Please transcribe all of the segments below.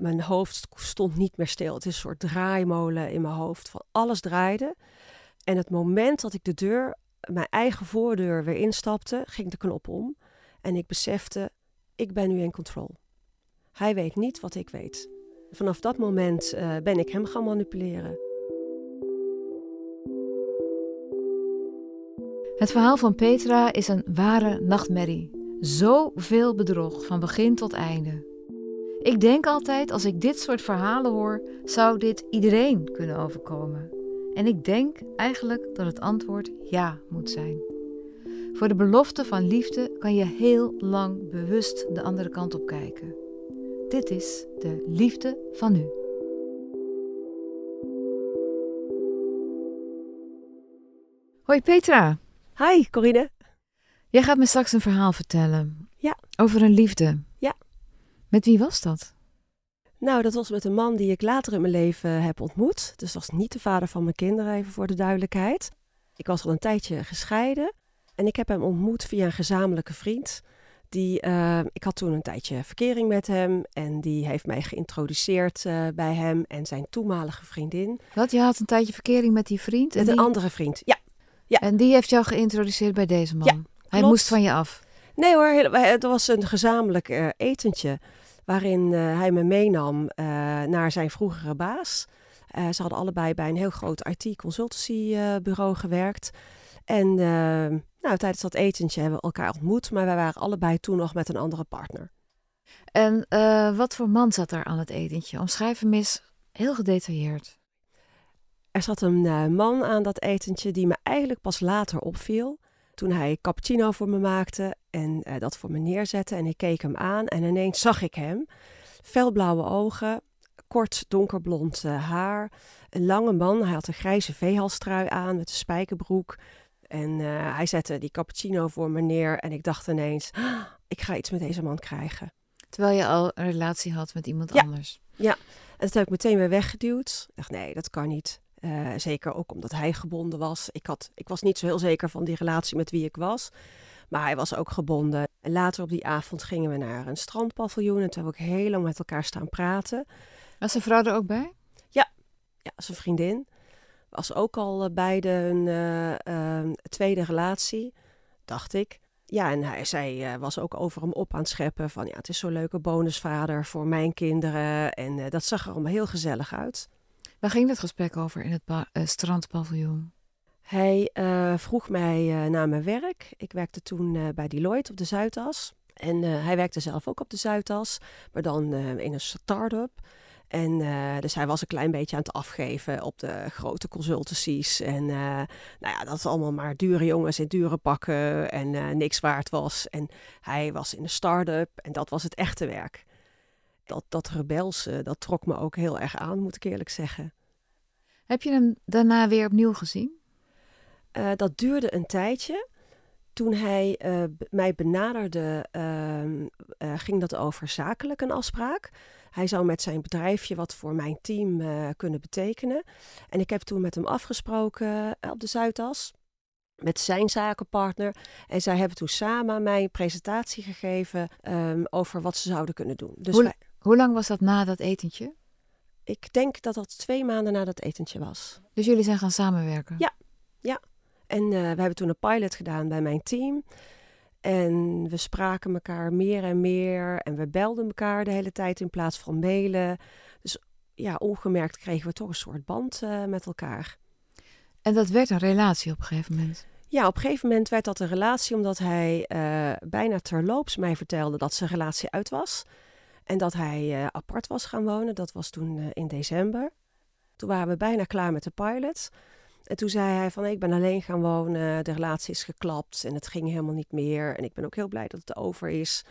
Mijn hoofd stond niet meer stil. Het is een soort draaimolen in mijn hoofd. Van alles draaide. En het moment dat ik de deur, mijn eigen voordeur weer instapte, ging de knop om. En ik besefte, ik ben nu in control. Hij weet niet wat ik weet. Vanaf dat moment uh, ben ik hem gaan manipuleren. Het verhaal van Petra is een ware nachtmerrie. Zoveel bedrog van begin tot einde. Ik denk altijd, als ik dit soort verhalen hoor, zou dit iedereen kunnen overkomen. En ik denk eigenlijk dat het antwoord ja moet zijn. Voor de belofte van liefde kan je heel lang bewust de andere kant op kijken. Dit is de liefde van nu. Hoi Petra. Hi Corine. Jij gaat me straks een verhaal vertellen. Ja. Over een liefde. Ja. Met wie was dat? Nou, dat was met een man die ik later in mijn leven heb ontmoet. Dus dat was niet de vader van mijn kinderen, even voor de duidelijkheid. Ik was al een tijdje gescheiden. En ik heb hem ontmoet via een gezamenlijke vriend. Die, uh, ik had toen een tijdje verkering met hem. En die heeft mij geïntroduceerd uh, bij hem en zijn toenmalige vriendin. Wat? Je had een tijdje verkering met die vriend? Met en een andere vriend, ja. ja. En die heeft jou geïntroduceerd bij deze man? Ja, Hij moest van je af? Nee hoor, het was een gezamenlijk uh, etentje waarin uh, hij me meenam uh, naar zijn vroegere baas. Uh, ze hadden allebei bij een heel groot IT-consultancybureau gewerkt. En nou, tijdens dat etentje hebben we elkaar ontmoet, maar wij waren allebei toen nog met een andere partner. En wat voor man zat er aan het etentje? Omschrijf hem eens heel gedetailleerd. Er zat een man aan dat etentje die me eigenlijk pas later opviel toen hij cappuccino voor me maakte en uh, dat voor me neerzette. En ik keek hem aan en ineens zag ik hem. Felblauwe ogen, kort donkerblond uh, haar, een lange man. Hij had een grijze veehalstrui aan met een spijkerbroek. En uh, hij zette die cappuccino voor me neer en ik dacht ineens, ah, ik ga iets met deze man krijgen. Terwijl je al een relatie had met iemand ja. anders. Ja, en dat heb ik meteen weer weggeduwd. Ik dacht, nee, dat kan niet. Uh, zeker ook omdat hij gebonden was. Ik, had, ik was niet zo heel zeker van die relatie met wie ik was. Maar hij was ook gebonden. En later op die avond gingen we naar een strandpaviljoen. En toen hebben we ook heel lang met elkaar staan praten. Was zijn vrouw er ook bij? Ja, ja zijn vriendin. Was ook al uh, bij de hun uh, uh, tweede relatie, dacht ik. Ja, en hij, zij was ook over hem op aan het scheppen. Van ja, het is zo'n leuke bonusvader voor mijn kinderen. En dat zag er allemaal heel gezellig uit. Waar ging dat gesprek over in het uh, strandpaviljoen? Hij uh, vroeg mij uh, naar mijn werk. Ik werkte toen bij Deloitte op de Zuidas. En hij werkte zelf ook op de Zuidas, maar dan in een start-up. En dus hij was een klein beetje aan het afgeven op de grote consultancies. En nou ja, dat allemaal maar dure jongens in dure pakken en niks waard was. En hij was in een start-up en dat was het echte werk dat, dat rebelse, dat trok me ook heel erg aan, moet ik eerlijk zeggen. Heb je hem daarna weer opnieuw gezien? Uh, dat duurde een tijdje. Toen hij uh, mij benaderde, uh, ging dat over zakelijk een afspraak. Hij zou met zijn bedrijfje wat voor mijn team kunnen betekenen. En ik heb toen met hem afgesproken op de Zuidas met zijn zakenpartner. En zij hebben toen samen mij een presentatie gegeven um, over wat ze zouden kunnen doen. Dus Hoe, wij, hoe lang was dat na dat etentje? Ik denk dat dat twee maanden na dat etentje was. Dus jullie zijn gaan samenwerken? Ja, ja. En uh, we hebben toen een pilot gedaan bij mijn team. En we spraken elkaar meer en meer. En we belden elkaar de hele tijd in plaats van mailen. Dus ja, ongemerkt kregen we toch een soort band uh, met elkaar. En dat werd een relatie op een gegeven moment? Ja, op een gegeven moment werd dat een relatie omdat hij uh, bijna terloops mij vertelde dat zijn relatie uit was. En dat hij uh, apart was gaan wonen. Dat was toen uh, in december. Toen waren we bijna klaar met de pilot. En toen zei hij van ik ben alleen gaan wonen. De relatie is geklapt en het ging helemaal niet meer. En ik ben ook heel blij dat het over is.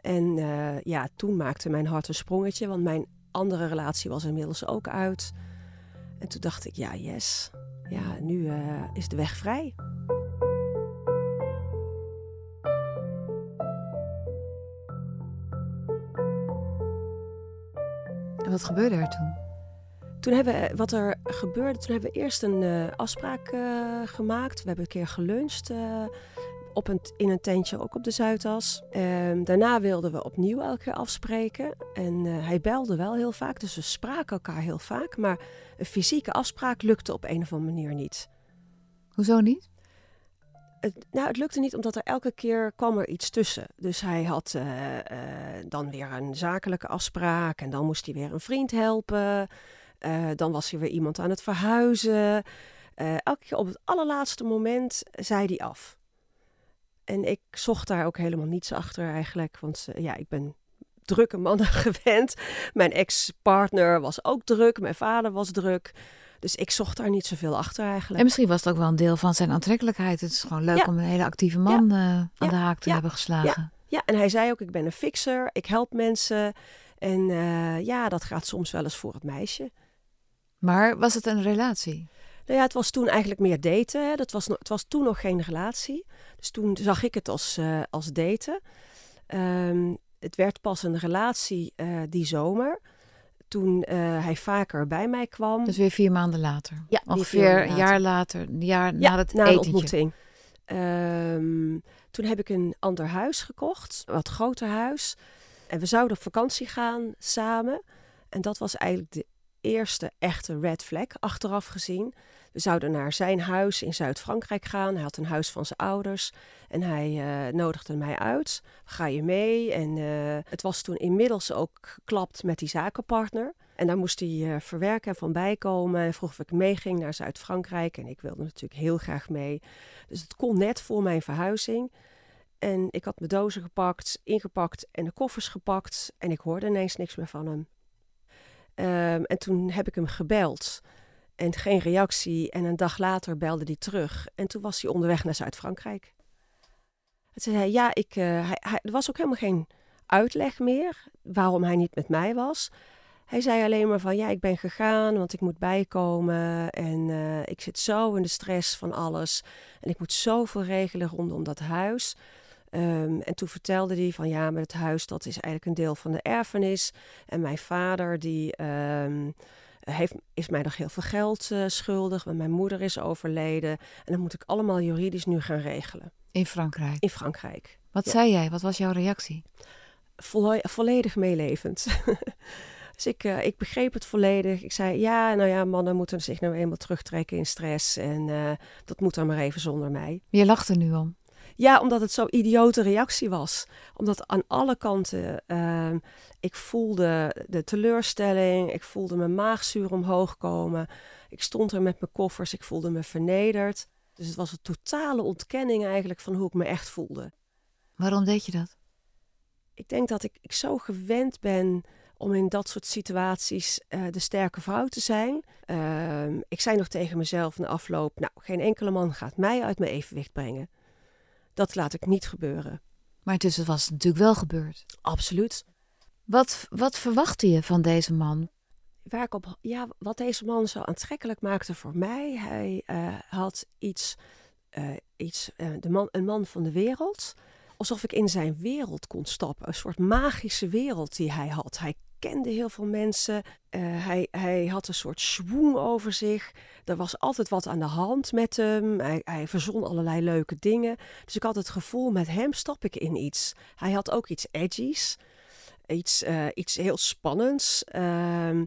En ja, toen maakte mijn hart een sprongetje, want mijn andere relatie was inmiddels ook uit. En toen dacht ik, ja, yes. Ja, nu is de weg vrij. En wat gebeurde er toen? Toen hebben we, wat er gebeurde, toen hebben we eerst een uh, afspraak uh, gemaakt. We hebben een keer geluncht uh, op een, in een tentje, ook op de Zuidas. Ehm, daarna wilden we opnieuw elke keer afspreken. En hij belde wel heel vaak, dus we spraken elkaar heel vaak. Maar een fysieke afspraak lukte op een of andere manier niet. Hoezo niet? Het, nou, het lukte niet omdat er elke keer kwam er iets tussen. Dus hij had uh, uh, dan weer een zakelijke afspraak en dan moest hij weer een vriend helpen. Uh, dan was er weer iemand aan het verhuizen. elke keer op het allerlaatste moment zei hij af. En ik zocht daar ook helemaal niets achter eigenlijk. Want ja, ik ben drukke mannen gewend. Mijn ex-partner was ook druk. Mijn vader was druk. Dus ik zocht daar niet zoveel achter eigenlijk. En misschien was het ook wel een deel van zijn aantrekkelijkheid. Het is gewoon leuk om een hele actieve man ja. uh, aan de haak te hebben geslagen. Ja. en hij zei ook, ik ben een fixer, ik help mensen. En uh, ja, dat gaat soms wel eens voor het meisje. Maar was het een relatie? Nou ja, het was toen eigenlijk meer daten. Hè. Dat was, het was toen nog geen relatie. Dus toen zag ik het als, uh, als daten. Um, het werd pas een relatie die zomer toen uh, hij vaker bij mij kwam. Dus weer vier maanden later? Ja, ongeveer een jaar later, een jaar ja, na het na de ontmoeting. Um, toen heb ik een ander huis gekocht, een wat groter huis. En we zouden op vakantie gaan samen. En dat was eigenlijk de eerste echte red flag, achteraf gezien. We zouden naar zijn huis in Zuid-Frankrijk gaan. Hij had een huis van zijn ouders en hij uh, nodigde mij uit. Ga je mee? En uh, het was toen inmiddels ook geklapt met die zakenpartner. En daar moest hij uh, verwerken en van bijkomen. En vroeg of ik meeging naar Zuid-Frankrijk. En ik wilde natuurlijk heel graag mee. Dus het kon net voor mijn verhuizing. En ik had mijn dozen gepakt, ingepakt en de koffers gepakt. En ik hoorde ineens niks meer van hem. Um, en toen heb ik hem gebeld. En geen reactie. En een dag later belde hij terug. En toen was hij onderweg naar Zuid-Frankrijk. En zei ja, ik, uh, hij, hij, er was ook helemaal geen uitleg meer waarom hij niet met mij was. Hij zei alleen maar van, ja, ik ben gegaan, want ik moet bijkomen. En uh, ik zit zo in de stress van alles. En ik moet zoveel regelen rondom dat huis. Um, en toen vertelde hij van, ja, maar het huis, dat is eigenlijk een deel van de erfenis. En mijn vader, die... Um, heeft, is mij nog heel veel geld uh, schuldig, want mijn moeder is overleden. En dat moet ik allemaal juridisch nu gaan regelen. In Frankrijk? In Frankrijk. Wat ja. zei jij? Wat was jouw reactie? Vo volledig meelevend. dus ik, uh, ik begreep het volledig. Ik zei, ja, nou ja, mannen moeten zich nou eenmaal terugtrekken in stress. En uh, dat moet dan maar even zonder mij. Je lacht er nu om. Ja, omdat het zo'n idiote reactie was. Omdat aan alle kanten, uh, ik voelde de teleurstelling, ik voelde mijn maagzuur omhoog komen. Ik stond er met mijn koffers, ik voelde me vernederd. Dus het was een totale ontkenning eigenlijk van hoe ik me echt voelde. Waarom deed je dat? Ik denk dat ik, ik zo gewend ben om in dat soort situaties uh, de sterke vrouw te zijn. Uh, ik zei nog tegen mezelf na afloop, nou, geen enkele man gaat mij uit mijn evenwicht brengen. Dat laat ik niet gebeuren. Maar intussen was het natuurlijk wel gebeurd. Absoluut. Wat, wat verwachtte je van deze man? Waar ik op, ja, wat deze man zo aantrekkelijk maakte voor mij. Hij uh, had iets, uh, iets uh, de man, een man van de wereld. Alsof ik in zijn wereld kon stappen. Een soort magische wereld die hij had. Hij kende heel veel mensen. Uh, hij, hij had een soort schwung over zich. Er was altijd wat aan de hand met hem. Hij, hij verzon allerlei leuke dingen. Dus ik had het gevoel, met hem stap ik in iets. Hij had ook iets edgies. Iets, uh, iets heel spannends. Uh,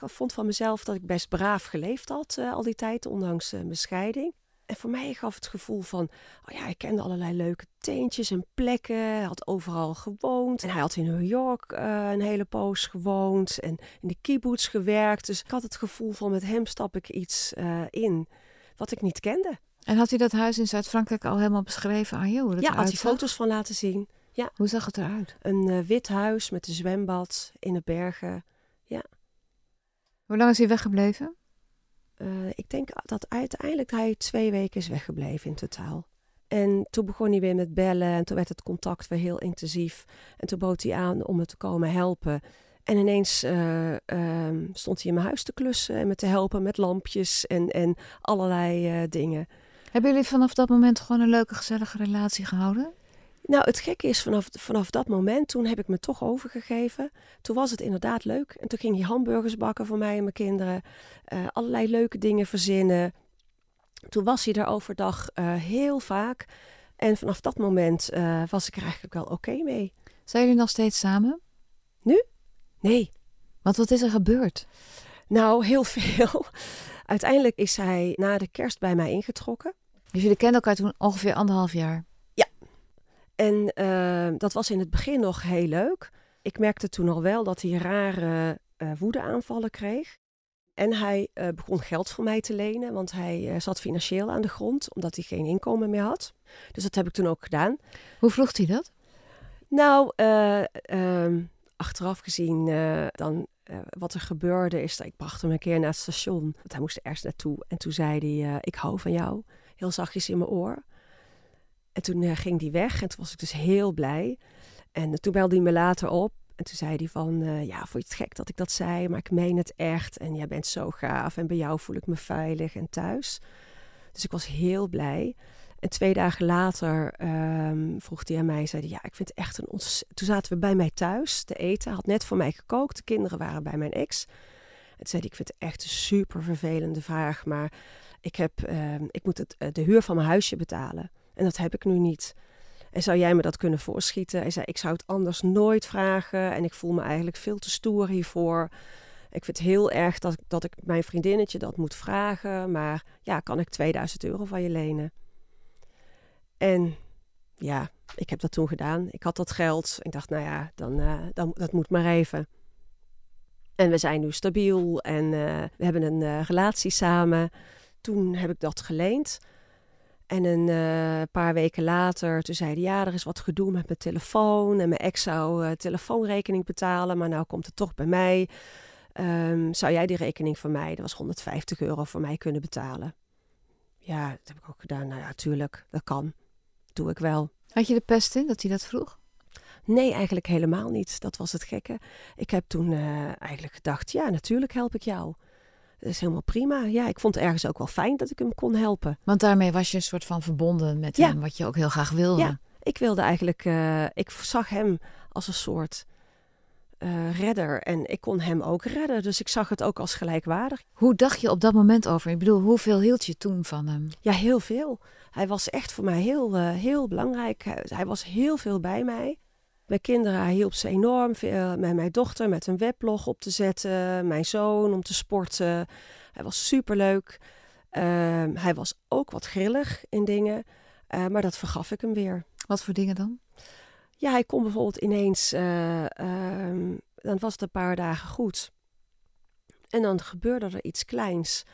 ik vond van mezelf dat ik best braaf geleefd had uh, al die tijd, ondanks mijn scheiding. En voor mij gaf het gevoel van, oh ja, hij kende allerlei leuke teentjes en plekken. Hij had overal gewoond. En hij had in New York uh, een hele poos gewoond en in de kibbutz gewerkt. Dus ik had het gevoel van, met hem stap ik iets uh, in wat ik niet kende. En had hij dat huis in Zuid-Frankrijk al helemaal beschreven aan jou? Ja, had hij foto's van laten zien. Ja. Hoe zag het eruit? Een uh, wit huis met een zwembad in de bergen. Ja. Hoe lang is hij weggebleven? Uh, ik denk dat uiteindelijk hij twee weken is weggebleven in totaal. En toen begon hij weer met bellen en toen werd het contact weer heel intensief. En toen bood hij aan om me te komen helpen. En ineens uh, stond hij in mijn huis te klussen en me te helpen met lampjes en, en allerlei uh, dingen. Hebben jullie vanaf dat moment gewoon een leuke, gezellige relatie gehouden? Nou, het gekke is, vanaf, vanaf dat moment, toen heb ik me toch overgegeven. Toen was het inderdaad leuk. En toen ging hij hamburgers bakken voor mij en mijn kinderen. Uh, allerlei leuke dingen verzinnen. Toen was hij er overdag uh, heel vaak. En vanaf dat moment uh, was ik er eigenlijk wel oké mee. Zijn jullie nog steeds samen? Nu? Nee. Want wat is er gebeurd? Nou, heel veel. Uiteindelijk is hij na de kerst bij mij ingetrokken. Dus jullie kenden elkaar toen ongeveer anderhalf jaar? En uh, dat was in het begin nog heel leuk. Ik merkte toen al wel dat hij rare uh, woedeaanvallen kreeg. En hij uh, begon geld voor mij te lenen, want hij zat financieel aan de grond, omdat hij geen inkomen meer had. Dus dat heb ik toen ook gedaan. Hoe vroeg hij dat? Nou, ehm, achteraf gezien, dan uh, wat er gebeurde is dat ik bracht hem een keer naar het station. Want hij moest er ergens naartoe. En toen zei hij, uh, ik hou van jou. Heel zachtjes in mijn oor. En toen uh, ging hij weg en toen was ik dus heel blij. En toen belde hij me later op. En toen zei hij van, ja, vond je het gek dat ik dat zei? Maar ik meen het echt. En jij bent zo gaaf. En bij jou voel ik me veilig en thuis. Dus ik was heel blij. En twee dagen later um, vroeg hij aan mij, zei hij, ja, ik vind het echt een ons. Toen zaten we bij mij thuis te eten, had net voor mij gekookt, de kinderen waren bij mijn ex. En toen zei ik vind het echt een super vervelende vraag, maar ik, heb, um, ik moet het, de huur van mijn huisje betalen. En dat heb ik nu niet. En zou jij me dat kunnen voorschieten? Hij zei, ik zou het anders nooit vragen en ik voel me eigenlijk veel te stoer hiervoor. Ik vind het heel erg dat, dat ik mijn vriendinnetje dat moet vragen, maar ja, kan ik 2000 euro van je lenen? En ja, ik heb dat toen gedaan. Ik had dat geld. Ik dacht, nou ja, dan, uh, dan, dat moet maar even. En we zijn nu stabiel en uh, we hebben een uh, relatie samen. Toen heb ik dat geleend. En een paar weken later, toen zei hij, ja, er is wat gedoe met mijn telefoon. En mijn ex zou telefoonrekening betalen, maar nou komt het toch bij mij. Um, zou jij die rekening voor mij, dat was 150 euro, voor mij kunnen betalen? Ja, dat heb ik ook gedaan. Nou ja, tuurlijk, dat kan doe ik wel. Had je de pest in dat hij dat vroeg? Nee, eigenlijk helemaal niet. Dat was het gekke. Ik heb toen uh, eigenlijk gedacht, ja, natuurlijk help ik jou. Dat is helemaal prima. Ja, ik vond het ergens ook wel fijn dat ik hem kon helpen. Want daarmee was je een soort van verbonden met ja. hem, wat je ook heel graag wilde. Ja, ik wilde eigenlijk, uh, ik zag hem als een soort uh, redder. En ik kon hem ook redden. Dus ik zag het ook als gelijkwaardig. Hoe dacht je op dat moment over? Ik bedoel, hoeveel hield je toen van hem? Ja, heel veel. Hij was echt voor mij heel, uh, heel belangrijk. Hij, hij, was heel veel bij mij. Mijn kinderen, hij hielp ze enorm. Veel, met mijn dochter met een weblog op te zetten. Mijn zoon om te sporten. Hij was superleuk. Uh, hij was ook wat grillig in dingen. Uh, maar dat vergaf ik hem weer. Wat voor dingen dan? Ja, hij kon bijvoorbeeld ineens, uh, uh, dan was het een paar dagen goed. En dan gebeurde er iets kleins.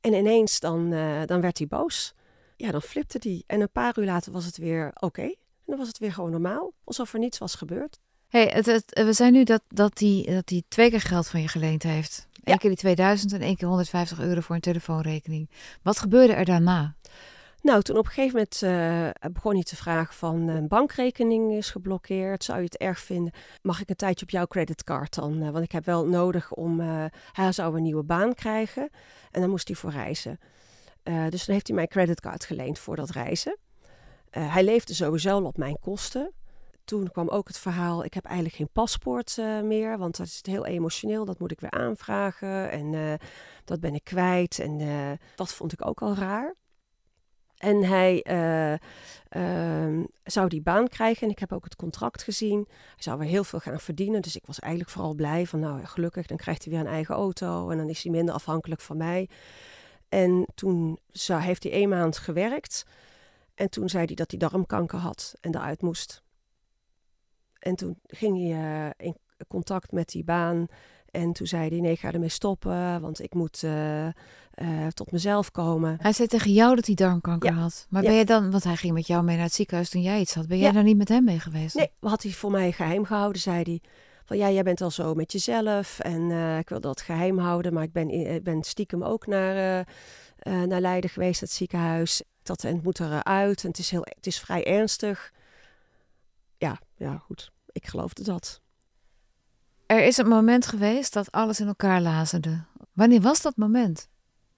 En ineens dan, dan werd hij boos. Ja, dan flipte hij. En een paar uur later was het weer oké. Okay. Dan was het weer gewoon normaal. Alsof er niets was gebeurd. hey, het, het, we zijn nu dat, dat hij dat die twee keer geld van je geleend heeft. Eén ja. keer die 2000 en één keer 150 euro voor een telefoonrekening. Wat gebeurde er daarna? Nou, toen op een gegeven moment uh, begon hij te vragen van een bankrekening is geblokkeerd. Zou je het erg vinden? Mag ik een tijdje op jouw creditcard dan? Uh, want ik heb wel nodig om... Uh, hij zou een nieuwe baan krijgen en dan moest hij voor reizen. dus dan heeft hij mijn creditcard geleend voor dat reizen. Hij leefde sowieso op mijn kosten. Toen kwam ook het verhaal, ik heb eigenlijk geen paspoort meer, want dat is heel emotioneel. Dat moet ik weer aanvragen en dat ben ik kwijt. En dat vond ik ook al raar. En hij uh, zou die baan krijgen. En ik heb ook het contract gezien. Hij zou weer heel veel gaan verdienen. Dus ik was eigenlijk vooral blij van, nou gelukkig, dan krijgt hij weer een eigen auto. En dan is hij minder afhankelijk van mij. En toen zou, heeft hij één maand gewerkt. En toen zei hij dat hij darmkanker had en eruit moest. En toen ging hij uh, in contact met die baan. En toen zei hij, nee, ik ga ermee stoppen, want ik moet uh, uh, tot mezelf komen. Hij zei tegen jou dat hij darmkanker ja. had. Maar ja. ben je dan, want hij ging met jou mee naar het ziekenhuis toen jij iets had. Ben jij ja. daar niet met hem mee geweest? Nee, had hij voor mij geheim gehouden, zei hij. Van ja, jij bent al zo met jezelf en uh, ik wil dat geheim houden. Maar ik ben, ik ben stiekem ook naar uh, naar Leiden geweest, het ziekenhuis. Dat en het moet eruit en het is, heel, het is vrij ernstig. Ja, ja, goed. Ik geloofde dat. Er is een moment geweest dat alles in elkaar lazerde. Wanneer was dat moment?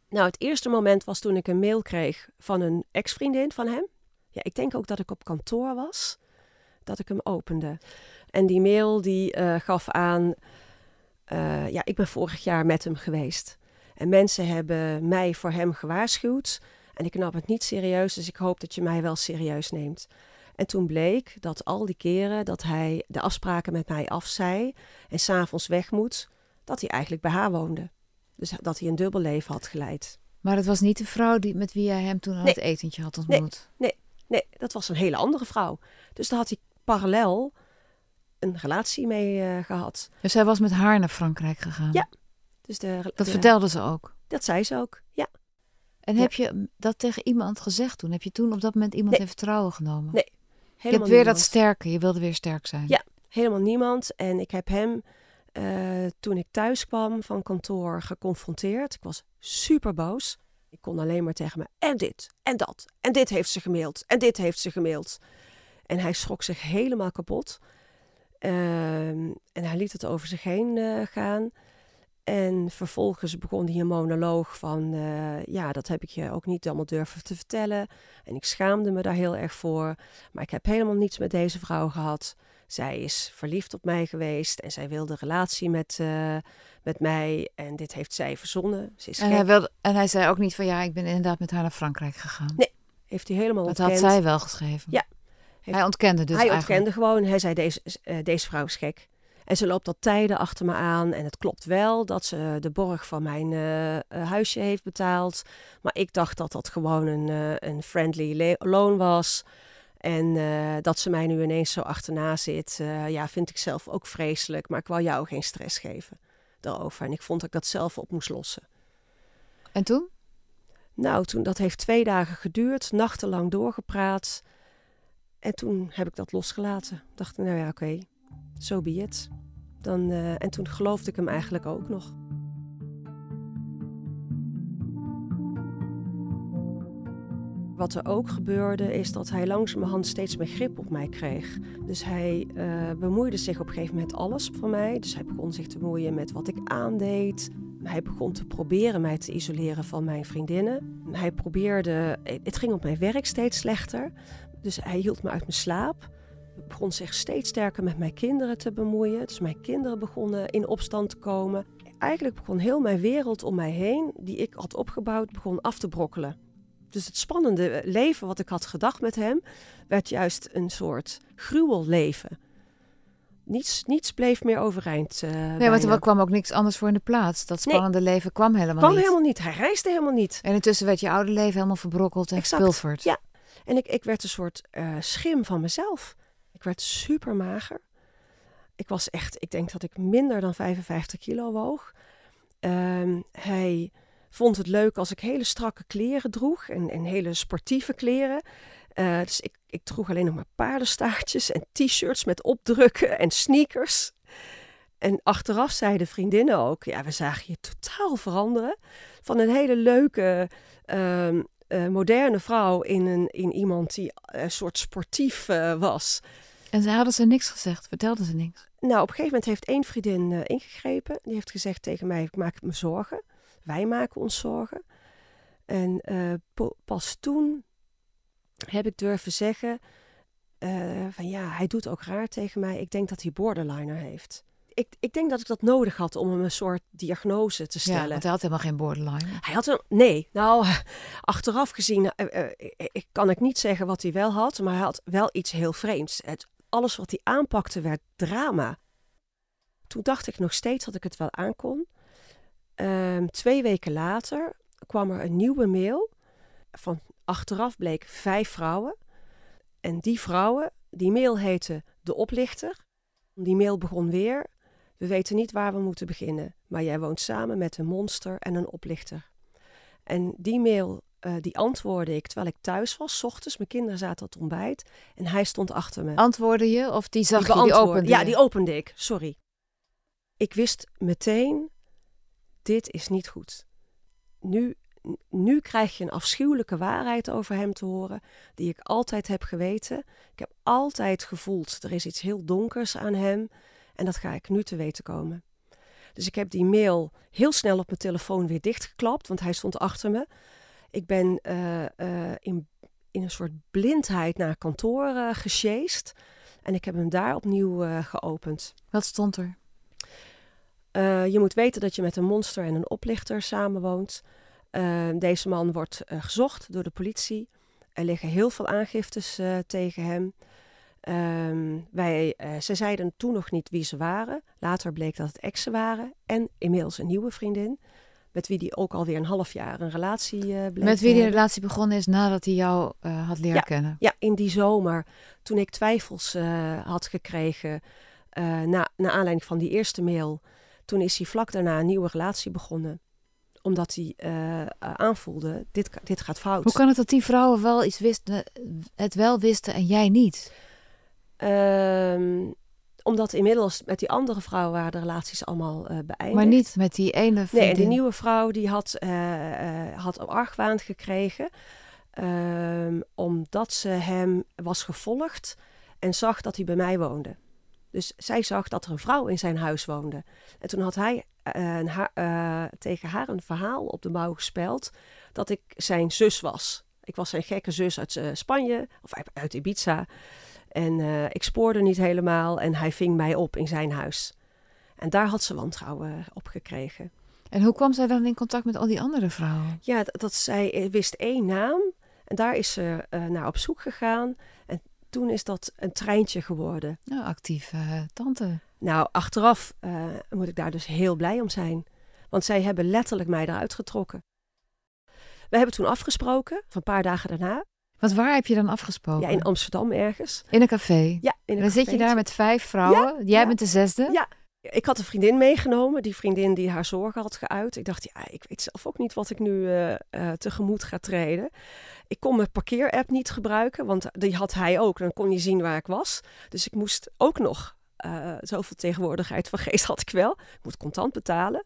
Nou, het eerste moment was toen ik een mail kreeg van een ex-vriendin van hem. Ja, ik denk ook dat ik op kantoor was, dat ik hem opende. En die mail die uh, gaf aan, uh, ja, ik ben vorig jaar met hem geweest. En mensen hebben mij voor hem gewaarschuwd. En ik nam het niet serieus, dus ik hoop dat je mij wel serieus neemt. En toen bleek dat al die keren dat hij de afspraken met mij afzei en s'avonds weg moet, dat hij eigenlijk bij haar woonde. Dus dat hij een dubbel leven had geleid. Maar het was niet de vrouw die, met wie jij hem toen aan het etentje had ontmoet? Nee, nee, nee, dat was een hele andere vrouw. Dus daar had hij parallel een relatie mee uh, gehad. Dus hij was met haar naar Frankrijk gegaan? Ja. Dus de, dat vertelde ze ook? Dat zei ze ook, ja. En heb je dat tegen iemand gezegd toen? Heb je toen op dat moment iemand in vertrouwen genomen? Nee, helemaal Je hebt weer dat sterke, je wilde weer sterk zijn. Ja, helemaal niemand. En ik heb hem uh, toen ik thuis kwam van kantoor geconfronteerd. Ik was super boos. Ik kon alleen maar tegen me en dit en dat en dit heeft ze gemaild en dit heeft ze gemaild. En hij schrok zich helemaal kapot. Uh, en hij liet het over zich heen uh, gaan. En vervolgens begon hij een monoloog van, uh, ja, dat heb ik je ook niet allemaal durven te vertellen. En ik schaamde me daar heel erg voor. Maar ik heb helemaal niets met deze vrouw gehad. Zij is verliefd op mij geweest en zij wilde relatie met, uh, met mij. En dit heeft zij verzonnen. Ze is en, hij wilde, en hij zei ook niet van, ja, ik ben inderdaad met haar naar Frankrijk gegaan. Nee, heeft hij helemaal dat ontkend. Dat had zij wel geschreven. Ja. Heeft, hij ontkende dus Hij eigenlijk. ontkende gewoon. Hij zei, deze, uh, deze vrouw is gek. En ze loopt al tijden achter me aan. En het klopt wel dat ze de borg van mijn uh, huisje heeft betaald. Maar ik dacht dat dat gewoon een, uh, een friendly loan was. En uh, dat ze mij nu ineens zo achterna zit, ja, vind ik zelf ook vreselijk. Maar ik wou jou geen stress geven daarover. En ik vond dat ik dat zelf op moest lossen. En toen? Nou, toen, dat heeft twee dagen geduurd, nachtenlang doorgepraat. En toen heb ik dat losgelaten. Dacht, nou ja, oké, okay, so be it. Dan, uh, en toen geloofde ik hem eigenlijk ook nog. Wat er ook gebeurde is dat hij langzamerhand steeds meer grip op mij kreeg. Dus hij uh, bemoeide zich op een gegeven moment alles voor mij. Dus hij begon zich te bemoeien met wat ik aandeed. Hij begon te proberen mij te isoleren van mijn vriendinnen. Hij probeerde, het ging op mijn werk steeds slechter. Dus hij hield me uit mijn slaap begon zich steeds sterker met mijn kinderen te bemoeien. Dus mijn kinderen begonnen in opstand te komen. Eigenlijk begon heel mijn wereld om mij heen, die ik had opgebouwd, begon af te brokkelen. Dus het spannende leven wat ik had gedacht met hem, werd juist een soort gruwelleven. Niets, niets bleef meer overeind. Uh, nee, want er kwam ook niks anders voor in de plaats. Dat spannende nee, leven kwam helemaal kwam niet. helemaal niet. Hij reisde helemaal niet. En intussen werd je oude leven helemaal verbrokkeld en exact, gepulverd. Ja, en ik, ik werd een soort uh, schim van mezelf. Ik werd super mager. Ik was echt, ik denk dat ik minder dan 55 kilo woog. Um, hij vond het leuk als ik hele strakke kleren droeg en, en hele sportieve kleren. Uh, dus ik, ik droeg alleen nog maar paardenstaartjes en t-shirts met opdrukken en sneakers. En achteraf zeiden vriendinnen ook, ja, we zagen je totaal veranderen. Van een hele leuke, uh, uh, moderne vrouw in, een, in iemand die een soort sportief was. En ze hadden ze niks gezegd, vertelden ze niks? Nou, op een gegeven moment heeft één vriendin uh, ingegrepen. Die heeft gezegd tegen mij, ik maak me zorgen. Wij maken ons zorgen. En pas toen heb ik durven zeggen van ja, hij doet ook raar tegen mij. Ik denk dat hij borderliner heeft ik, ik denk dat ik dat nodig had om hem een soort diagnose te stellen. Ja, want hij had helemaal geen borderline. Hij had een, nee, nou, achteraf gezien uh, ik, kan ik niet zeggen wat hij wel had, maar hij had wel iets heel vreemds. Het, alles wat hij aanpakte werd drama. Toen dacht ik nog steeds dat ik het wel aankon. Um, twee weken later kwam er een nieuwe mail. Van achteraf bleek vijf vrouwen. En die vrouwen, die mail heette De Oplichter. Die mail begon weer. We weten niet waar we moeten beginnen, maar jij woont samen met een monster en een oplichter. En die mail, uh, die antwoordde ik terwijl ik thuis was, s ochtends. Mijn kinderen zaten het ontbijt en hij stond achter me. Antwoordde je of die zag die je, die opende Ja, je? die opende ik, sorry. Ik wist meteen, dit is niet goed. Nu, nu krijg je een afschuwelijke waarheid over hem te horen, die ik altijd heb geweten. Ik heb altijd gevoeld, er is iets heel donkers aan hem. En dat ga ik nu te weten komen. Dus ik heb die mail heel snel op mijn telefoon weer dichtgeklapt, want hij stond achter me. Ik ben uh, uh, in, in een soort blindheid naar kantoor uh, gesjeest. En ik heb hem daar opnieuw geopend. Wat stond er? je moet weten dat je met een monster en een oplichter samenwoont. deze man wordt gezocht door de politie. Er liggen heel veel aangiftes tegen hem. Um, wij, uh, ze zeiden toen nog niet wie ze waren. Later bleek dat het exen waren. En inmiddels een nieuwe vriendin. Met wie die ook alweer een half jaar een relatie uh, bleef Met wie die relatie begonnen is nadat hij jou uh, had leren ja, kennen? Ja, in die zomer. Toen ik twijfels had gekregen. na, na aanleiding van die eerste mail. Toen is hij vlak daarna een nieuwe relatie begonnen omdat hij aanvoelde, dit, dit gaat fout. Hoe kan het dat die vrouwen wel iets wisten, het wel wisten en jij niet? Um, omdat inmiddels met die andere vrouw waren de relaties allemaal uh, beëindigd. Maar niet met die ene vriendin? Nee, die nieuwe vrouw die had, uh, uh, had argwaan gekregen. Um, omdat ze hem was gevolgd en zag dat hij bij mij woonde. Dus zij zag dat er een vrouw in zijn huis woonde. En toen had hij haar, tegen haar een verhaal op de mouw gespeld dat ik zijn zus was. Ik was zijn gekke zus uit Spanje, of uit Ibiza. En uh, ik spoorde niet helemaal en hij ving mij op in zijn huis. En daar had ze wantrouwen op gekregen. En hoe kwam zij dan in contact met al die andere vrouwen? Ja, dat, dat zij eh, wist één naam en daar is ze uh, naar op zoek gegaan. En toen is dat een treintje geworden. Nou, actieve uh, tante. Nou, achteraf moet ik daar dus heel blij om zijn. Want zij hebben letterlijk mij eruit getrokken. We hebben toen afgesproken, van een paar dagen daarna. Want waar heb je dan afgesproken? Ja, in Amsterdam ergens. In een café? Ja, in een Dan zit je daar met vijf vrouwen. Ja, Jij ja. bent de zesde? Ja. Ik had een vriendin meegenomen, die vriendin die haar zorgen had geuit. Ik dacht, ja, ik weet zelf ook niet wat ik nu uh, uh, tegemoet ga treden. Ik kon mijn parkeerapp niet gebruiken, want die had hij ook. Dan kon je zien waar ik was. Dus ik moest ook nog, uh, zoveel tegenwoordigheid van geest had ik wel. Ik moet contant betalen.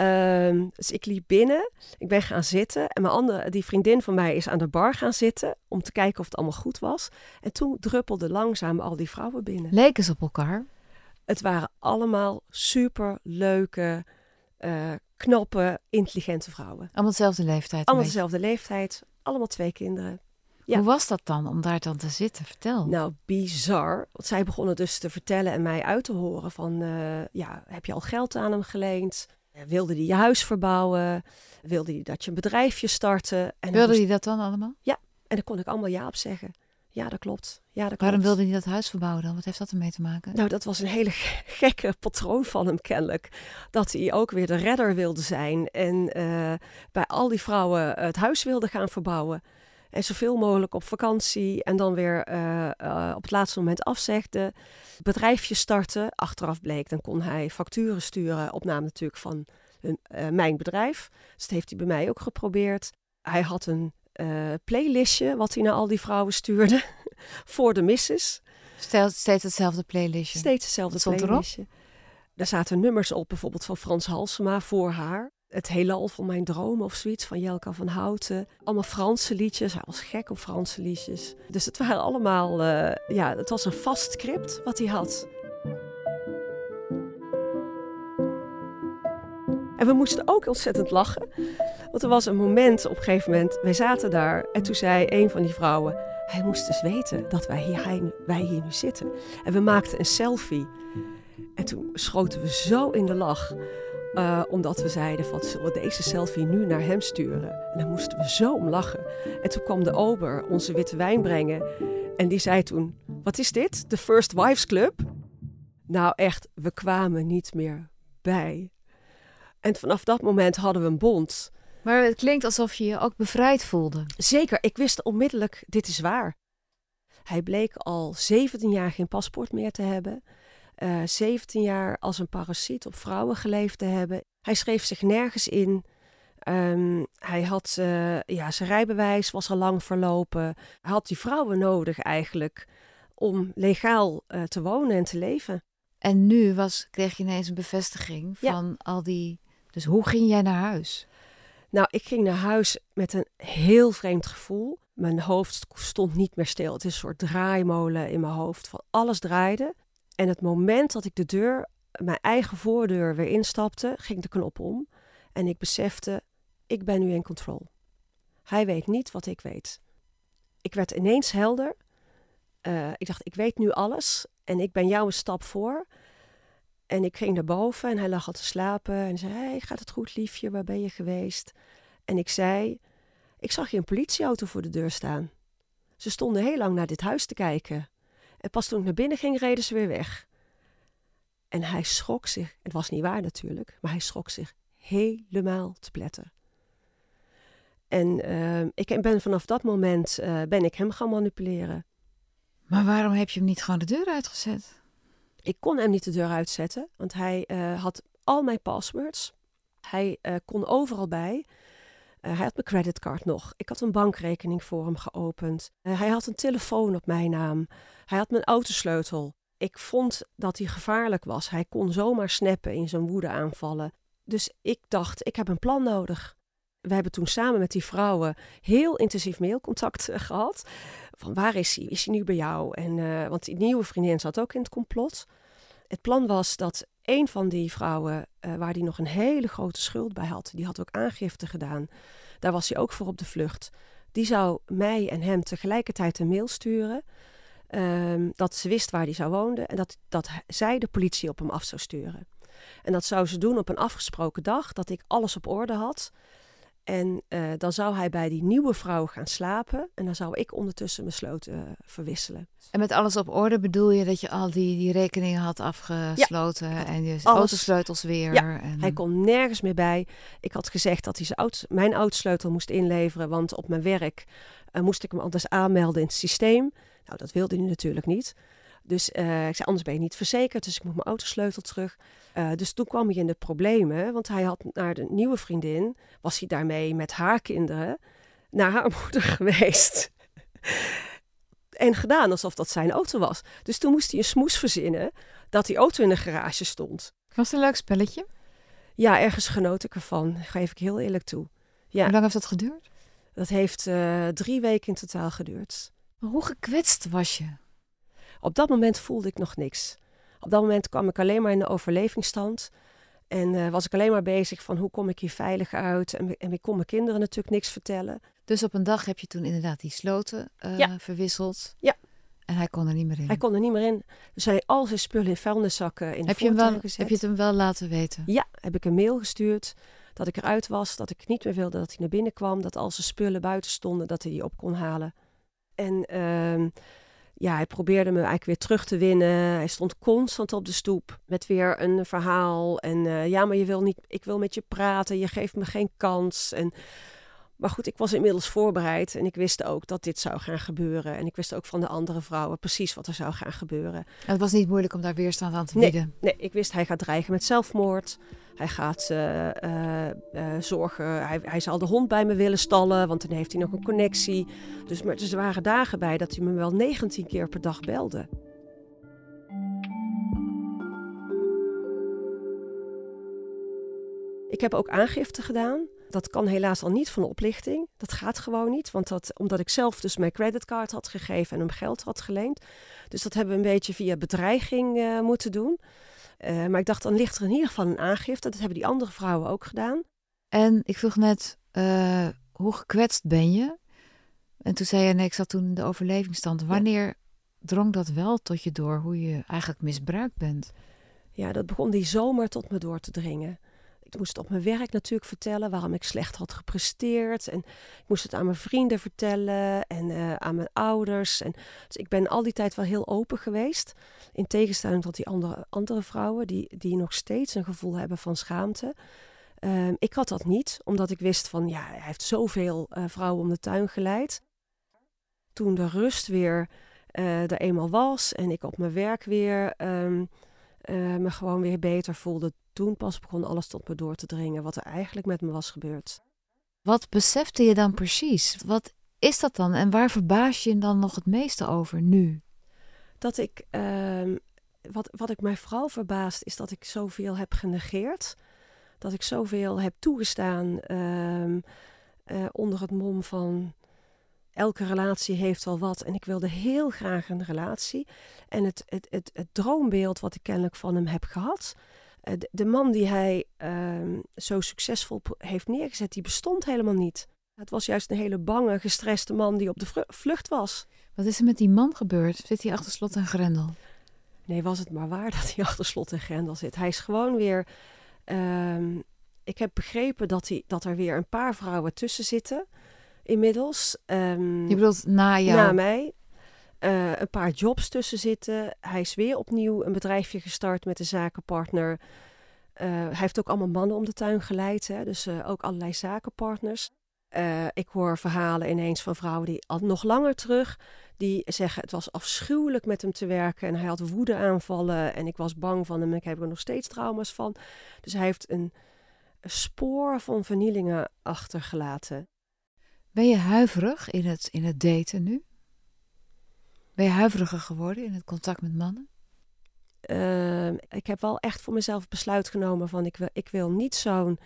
Um, dus ik liep binnen, ik ben gaan zitten en mijn andere, die vriendin van mij is aan de bar gaan zitten om te kijken of het allemaal goed was. En toen druppelden langzaam al die vrouwen binnen. Leken ze op elkaar? Het waren allemaal super leuke, uh, knappe, intelligente vrouwen. Allemaal dezelfde leeftijd? Allemaal dezelfde leeftijd, allemaal twee kinderen. Ja. Hoe was dat dan om daar dan te zitten? Vertel. Nou, bizar. Want zij begonnen dus te vertellen en mij uit te horen van... Uh, ja, heb je al geld aan hem geleend? Wilde hij je huis verbouwen? Wilde hij dat je een bedrijfje starten? En wilde hij dat dan allemaal? Ja, en daar kon ik allemaal ja op zeggen. Ja, dat klopt. Ja, dat Waarom klopt. wilde hij dat huis verbouwen dan? Wat heeft dat ermee te maken? Nou, dat was een hele gekke patroon van hem kennelijk. Dat hij ook weer de redder wilde zijn. En uh, bij al die vrouwen het huis wilde gaan verbouwen. En zoveel mogelijk op vakantie. En dan weer uh, uh, op het laatste moment afzegde. Bedrijfje starten. Achteraf bleek, dan kon hij facturen sturen. Op naam natuurlijk van hun, uh, mijn bedrijf. Dus dat heeft hij bij mij ook geprobeerd. Hij had een playlistje wat hij naar al die vrouwen stuurde. voor de misses. Stel, steeds hetzelfde playlistje? Steeds hetzelfde playlistje. Daar zaten nummers op, bijvoorbeeld van Frans Halsema voor haar. Het heelal van mijn dromen of zoiets van Jelka van Houten. Allemaal Franse liedjes. Hij was gek op Franse liedjes. Dus het waren allemaal, uh, ja, het was een vast script wat hij had. En we moesten ook ontzettend lachen. Want er was een moment op een gegeven moment, wij zaten daar en toen zei een van die vrouwen, hij moest dus weten dat wij hier, wij hier nu zitten. En we maakten een selfie. En toen schoten we zo in de lach. Uh, omdat we zeiden van, zullen we deze selfie nu naar hem sturen? En dan moesten we zo om lachen. En toen kwam de ober onze witte wijn brengen. En die zei toen, wat is dit? De First Wives Club? Nou echt, we kwamen niet meer bij. En vanaf dat moment hadden we een bond. Maar het klinkt alsof je je ook bevrijd voelde. Zeker, ik wist onmiddellijk, dit is waar. Hij bleek al 17 jaar geen paspoort meer te hebben. Uh, 17 jaar als een parasiet op vrouwen geleefd te hebben. Hij schreef zich nergens in. Um, hij had uh, ja, zijn rijbewijs was al lang verlopen. Hij had die vrouwen nodig eigenlijk om legaal uh, te wonen en te leven. En nu was, kreeg je ineens een bevestiging van ja. al die. Dus hoe ging jij naar huis? Nou, ik ging naar huis met een heel vreemd gevoel. Mijn hoofd stond niet meer stil. Het is een soort draaimolen in mijn hoofd. Van alles draaide. En het moment dat ik de deur, mijn eigen voordeur weer instapte, ging de knop om. En ik besefte, ik ben nu in control. Hij weet niet wat ik weet. Ik werd ineens helder. Uh, ik dacht, ik weet nu alles en ik ben jou een stap voor. En ik ging naar boven en hij lag al te slapen en zei: Hey, gaat het goed, liefje? Waar ben je geweest? En ik zei: Ik zag je een politieauto voor de deur staan. Ze stonden heel lang naar dit huis te kijken. En pas toen ik naar binnen ging, reden ze weer weg. En hij schrok zich. Het was niet waar natuurlijk, maar hij schrok zich helemaal te pletten. En uh, ik ben vanaf dat moment uh, ben ik hem gaan manipuleren. Maar waarom heb je hem niet gewoon de deur uitgezet? Ik kon hem niet de deur uitzetten, want hij uh, had al mijn passwords. Hij kon overal bij. Hij had mijn creditcard nog. Ik had een bankrekening voor hem geopend. hij had een telefoon op mijn naam. Hij had mijn autosleutel. Ik vond dat hij gevaarlijk was. Hij kon zomaar snappen in zijn woede aanvallen. Dus ik dacht, ik heb een plan nodig we hebben toen samen met die vrouwen heel intensief mailcontact uh, gehad. Van waar is hij? Is hij nu bij jou? En, want die nieuwe vriendin zat ook in het complot. Het plan was dat een van die vrouwen, uh, waar hij nog een hele grote schuld bij had, die had ook aangifte gedaan. Daar was hij ook voor op de vlucht. Die zou mij en hem tegelijkertijd een mail sturen. Um, dat ze wist waar hij zou wonen en dat, dat zij de politie op hem af zou sturen. En dat zou ze doen op een afgesproken dag, dat ik alles op orde had. En uh, dan zou hij bij die nieuwe vrouw gaan slapen. En dan zou ik ondertussen mijn sloten uh, verwisselen. En met alles op orde bedoel je dat je al die, die rekeningen had afgesloten. Ja, en je alles. autosleutels weer. Ja, en... hij kon nergens meer bij. Ik had gezegd dat hij zijn auto, mijn autosleutel moest inleveren. Want op mijn werk uh, moest ik hem anders aanmelden in het systeem. Nou, dat wilde hij natuurlijk niet. Dus ik zei, anders ben je niet verzekerd. Dus ik moet mijn autosleutel terug. Uh, dus toen kwam hij in de problemen, want hij had naar de nieuwe vriendin, was hij daarmee met haar kinderen naar haar moeder geweest. en gedaan alsof dat zijn auto was. Dus toen moest hij een smoes verzinnen dat die auto in de garage stond. Was het een leuk spelletje? Ja, ergens genoot ik ervan, geef ik heel eerlijk toe. Ja. Hoe lang heeft dat geduurd? Dat heeft uh, drie weken in totaal geduurd. Maar hoe gekwetst was je? Op dat moment voelde ik nog niks. Op dat moment kwam ik alleen maar in de overlevingsstand. En uh, was ik alleen maar bezig van hoe kom ik hier veilig uit. En, en ik kon mijn kinderen natuurlijk niks vertellen. Dus op een dag heb je toen inderdaad die sloten uh, ja. verwisseld. Ja. En hij kon er niet meer in. Hij kon er niet meer in. Dus hij al zijn spullen in vuilniszakken in heb de je hem wel, gezet. Heb je het hem wel laten weten? Ja, heb ik een mail gestuurd dat ik eruit was, dat ik niet meer wilde dat hij naar binnen kwam, dat al zijn spullen buiten stonden, dat hij die op kon halen. En uh, ja, hij probeerde me eigenlijk weer terug te winnen. Hij stond constant op de stoep met weer een verhaal. En uh, ja, maar je wil niet, ik wil met je praten, je geeft me geen kans. En, maar goed, ik was inmiddels voorbereid en ik wist ook dat dit zou gaan gebeuren. En ik wist ook van de andere vrouwen precies wat er zou gaan gebeuren. En het was niet moeilijk om daar weerstand aan te bieden? Nee, nee ik wist hij gaat dreigen met zelfmoord. Hij gaat uh, uh, uh, zorgen, hij, hij, zal de hond bij me willen stallen, want dan heeft hij nog een connectie. Dus, maar dus er waren dagen bij dat hij me wel 19 keer per dag belde. Ik heb ook aangifte gedaan. Dat kan helaas al niet van de oplichting. Dat gaat gewoon niet, want dat, omdat ik zelf dus mijn creditcard had gegeven en hem geld had geleend. Dus dat hebben we een beetje via bedreiging moeten doen. Uh, maar ik dacht, dan ligt er in ieder geval een aangifte. Dat hebben die andere vrouwen ook gedaan. En ik vroeg net, uh, hoe gekwetst ben je? En toen zei je, nee, ik zat toen in de overlevingsstand. Wanneer ja. drong dat wel tot je door, hoe je eigenlijk misbruikt bent? Ja, dat begon die zomer tot me door te dringen. Ik moest op mijn werk natuurlijk vertellen waarom ik slecht had gepresteerd. En ik moest het aan mijn vrienden vertellen en uh, aan mijn ouders. En, dus ik ben al die tijd wel heel open geweest. In tegenstelling tot die andere, andere vrouwen die, die nog steeds een gevoel hebben van schaamte. Uh, ik had dat niet, omdat ik wist van ja, hij heeft zoveel uh, vrouwen om de tuin geleid. Toen de rust weer uh, er eenmaal was en ik op mijn werk weer um, me gewoon weer beter voelde, toen pas begon alles tot me door te dringen wat er eigenlijk met me was gebeurd. Wat besefte je dan precies? Wat is dat dan en waar verbaas je je dan nog het meeste over nu? Dat ik, uh, wat, wat ik mij vooral verbaast is dat ik zoveel heb genegeerd. dat ik zoveel heb toegestaan ehm, eh, onder het mom van elke relatie heeft wel wat. En ik wilde heel graag een relatie. En het, het, het, het droombeeld wat ik kennelijk van hem heb gehad. De, de, man die hij ehm, zo succesvol heeft neergezet, die bestond helemaal niet. Het was juist een hele bange, gestreste man die op de vlucht was. Wat is er met die man gebeurd? Zit hij achter slot en grendel? Nee, was het maar waar dat hij achter slot en grendel zit. Hij is gewoon weer. Ehm, ik heb begrepen dat, hij, dat er weer een paar vrouwen tussen zitten. Inmiddels. Um, Je bedoelt na jou? Na mij. Uh, een paar jobs tussen zitten. Hij is weer opnieuw een bedrijfje gestart met een zakenpartner. Uh, hij heeft ook allemaal mannen om de tuin geleid. Hè? Dus uh, ook allerlei zakenpartners. Ik hoor verhalen ineens van vrouwen die al nog langer terug, die zeggen het was afschuwelijk met hem te werken en hij had woedeaanvallen en ik was bang van hem en ik heb er nog steeds trauma's van. Dus hij heeft een, een spoor van vernielingen achtergelaten. Ben je huiverig in het, in het daten nu? Ben huiveriger geworden in het contact met mannen? Uh, ik heb wel echt voor mezelf besluit genomen van ik wil, ik wil niet zo'n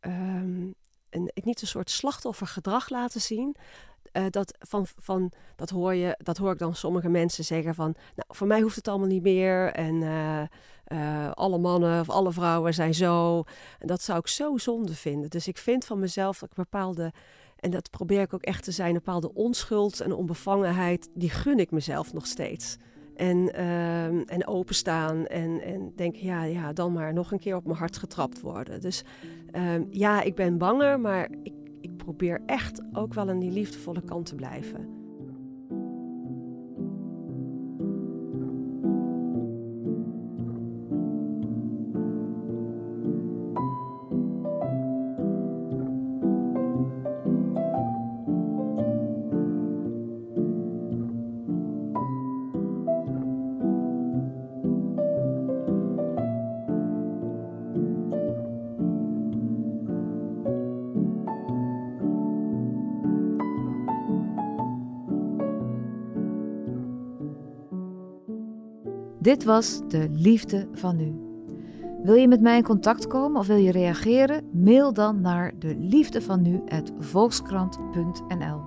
um, een, niet een soort slachtoffergedrag laten zien. Uh, dat, van, van, dat, hoor je, dat hoor ik dan sommige mensen zeggen van... nou, voor mij hoeft het allemaal niet meer en uh, uh, alle mannen of alle vrouwen zijn zo. En dat zou ik zo zonde vinden. Dus ik vind van mezelf dat ik bepaalde... en dat probeer ik ook echt te zijn, een bepaalde onschuld en onbevangenheid... die gun ik mezelf nog steeds. En, uh, en openstaan en, en denken, ja, ja, dan maar nog een keer op mijn hart getrapt worden. Dus uh, ja, ik ben banger, maar ik, ik probeer echt ook wel aan die liefdevolle kant te blijven. Dit was de liefde van nu. Wil je met mij in contact komen of wil je reageren? Mail dan naar de liefde van volkskrant.nl.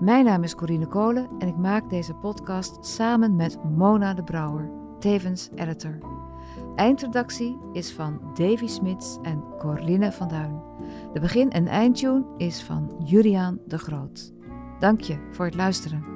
Mijn naam is Corine Kolen en ik maak deze podcast samen met Mona de Brouwer, tevens editor. Eindredactie is van Davy Smits en Corline van Duin. De begin- en eindtune is van Juriaan de Groot. Dank je voor het luisteren.